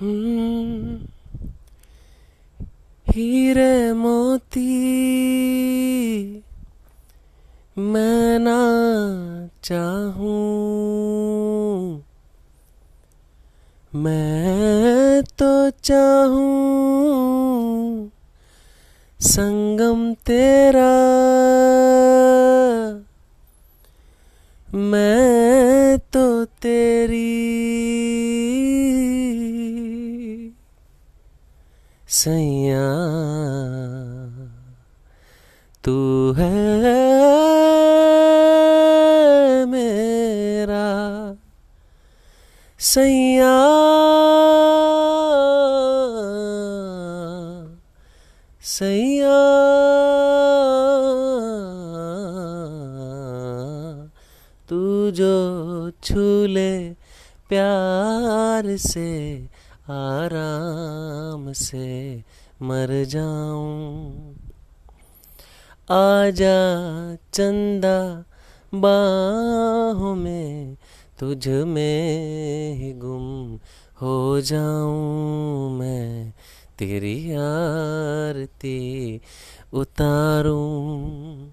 हम्म। हीरे मोती मैं ना चाहूँ। मैं तो चाहूँ संगम तेरा। मैं तो तेरी। सैया। तू है मेरा सैया। सैया। तू जो छूले प्यार से आराम से मर जाऊँ। आजा चंदा बाहों में तुझ में ही गुम हो जाऊँ मैं। तेरी आरती उतारूं।